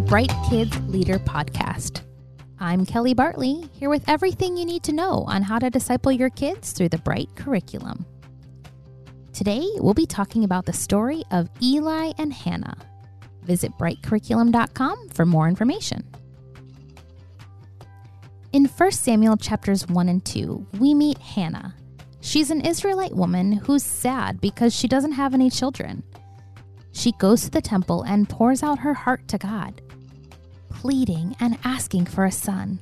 the Bright Kids Leader Podcast. I'm Kelly Bartley, here with everything you need to know on how to disciple your kids through the Bright curriculum. Today, we'll be talking about the story of Eli and Hannah. Visit brightcurriculum.com for more information. In 1 Samuel chapters 1 and 2, we meet Hannah. She's an Israelite woman who's sad because she doesn't have any children. She goes to the temple and pours out her heart to God, pleading and asking for a son.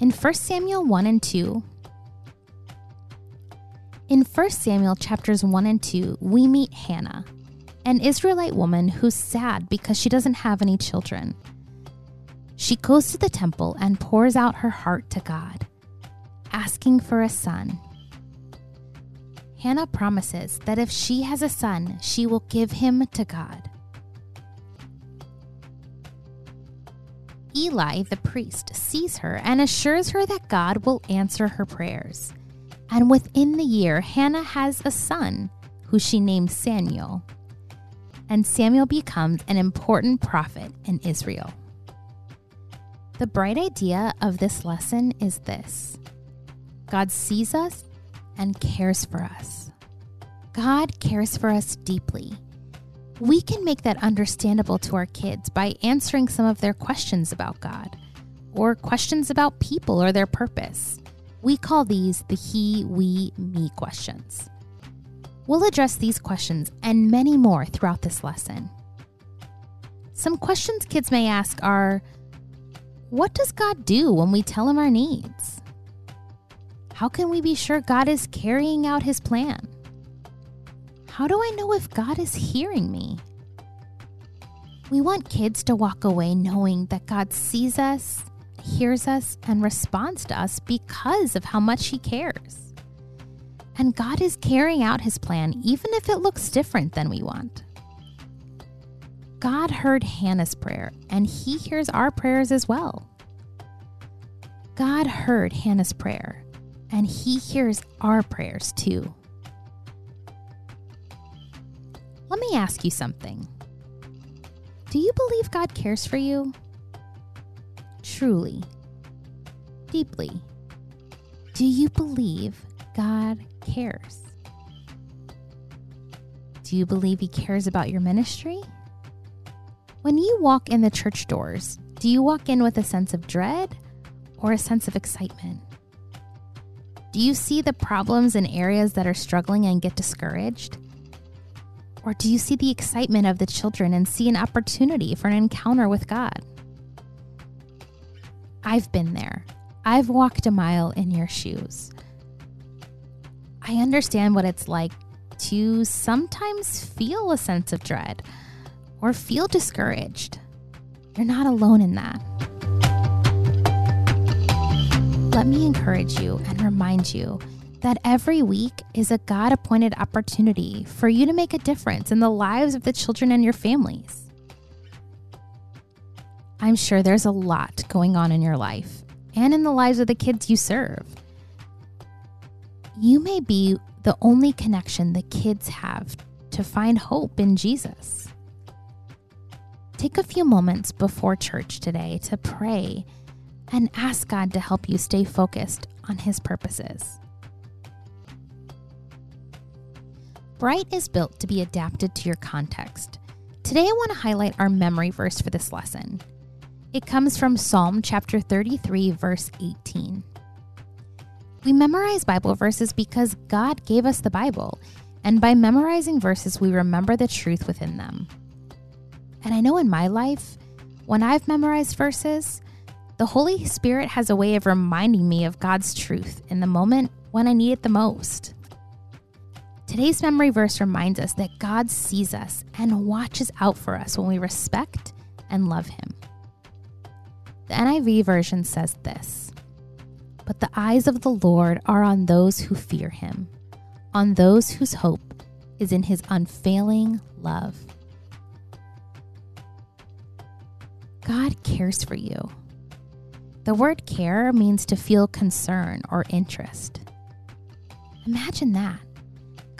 In 1 Samuel 1 and 2, in 1 Samuel chapters 1 and 2, we meet Hannah, an Israelite woman who's sad because she doesn't have any children. She goes to the temple and pours out her heart to God, asking for a son. Hannah promises that if she has a son, she will give him to God. Eli, the priest, sees her and assures her that God will answer her prayers. And within the year, Hannah has a son who she names Samuel. And Samuel becomes an important prophet in Israel. The bright idea of this lesson is this God sees us and cares for us. God cares for us deeply. We can make that understandable to our kids by answering some of their questions about God or questions about people or their purpose. We call these the he, we, me questions. We'll address these questions and many more throughout this lesson. Some questions kids may ask are what does God do when we tell him our needs? How can we be sure God is carrying out his plan? How do I know if God is hearing me? We want kids to walk away knowing that God sees us, hears us, and responds to us because of how much He cares. And God is carrying out His plan even if it looks different than we want. God heard Hannah's prayer, and He hears our prayers as well. God heard Hannah's prayer, and He hears our prayers too. Ask you something. Do you believe God cares for you? Truly, deeply. Do you believe God cares? Do you believe He cares about your ministry? When you walk in the church doors, do you walk in with a sense of dread or a sense of excitement? Do you see the problems in areas that are struggling and get discouraged? Or do you see the excitement of the children and see an opportunity for an encounter with God? I've been there. I've walked a mile in your shoes. I understand what it's like to sometimes feel a sense of dread or feel discouraged. You're not alone in that. Let me encourage you and remind you that every week is a God appointed opportunity for you to make a difference in the lives of the children and your families. I'm sure there's a lot going on in your life and in the lives of the kids you serve. You may be the only connection the kids have to find hope in Jesus. Take a few moments before church today to pray and ask God to help you stay focused on His purposes. Bright is built to be adapted to your context. Today, I want to highlight our memory verse for this lesson. It comes from Psalm chapter 33, verse 18. We memorize Bible verses because God gave us the Bible, and by memorizing verses, we remember the truth within them. And I know in my life, when I've memorized verses, the Holy Spirit has a way of reminding me of God's truth in the moment when I need it the most. Today's memory verse reminds us that God sees us and watches out for us when we respect and love Him. The NIV version says this But the eyes of the Lord are on those who fear Him, on those whose hope is in His unfailing love. God cares for you. The word care means to feel concern or interest. Imagine that.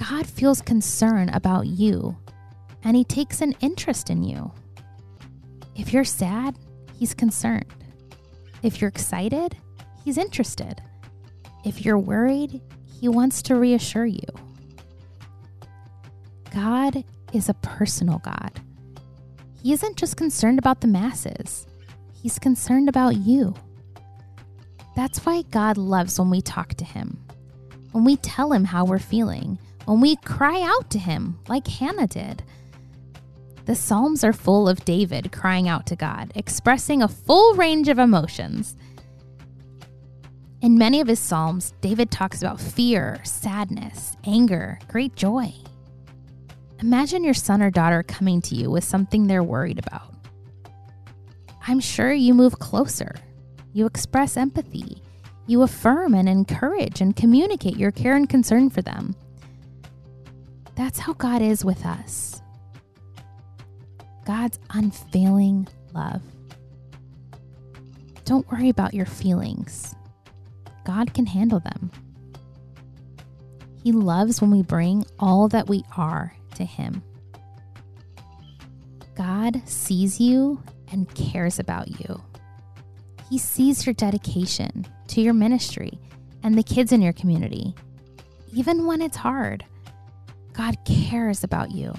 God feels concern about you. and He takes an interest in you. If you're sad, He's concerned. If you're excited, He's interested. If you're worried, He wants to reassure you. God is a personal God. He isn't just concerned about the masses, He's concerned about you. That's why God loves when we talk to Him, when we tell Him how we're feeling, when we cry out to Him, like Hannah did. The Psalms are full of David crying out to God, expressing a full range of emotions. In many of his Psalms, David talks about fear, sadness, anger, great joy. Imagine your son or daughter coming to you with something they're worried about. I'm sure you move closer. You express empathy. You affirm and encourage and communicate your care and concern for them. That's how God is with us. God's unfailing love. Don't worry about your feelings. God can handle them. He loves when we bring all that we are to Him. God sees you and cares about you. He sees your dedication to your ministry and the kids in your community. Even when it's hard, God cares about you.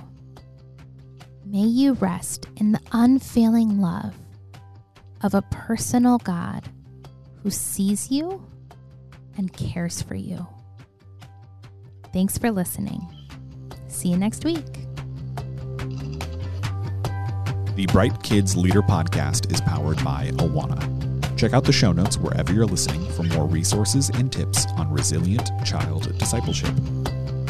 May you rest in the unfailing love of a personal God who sees you and cares for you. Thanks for listening. See you next week. The Bright Kids Leader Podcast is powered by Awana. Check out the show notes wherever you're listening for more resources and tips on resilient child discipleship.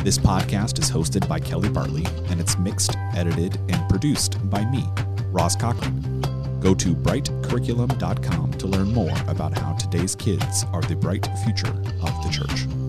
This podcast is hosted by Kelly Bartley and it's mixed, edited, and produced by me, Ross Cochran. Go to brightcurriculum.com to learn more about how today's kids are the bright future of the church.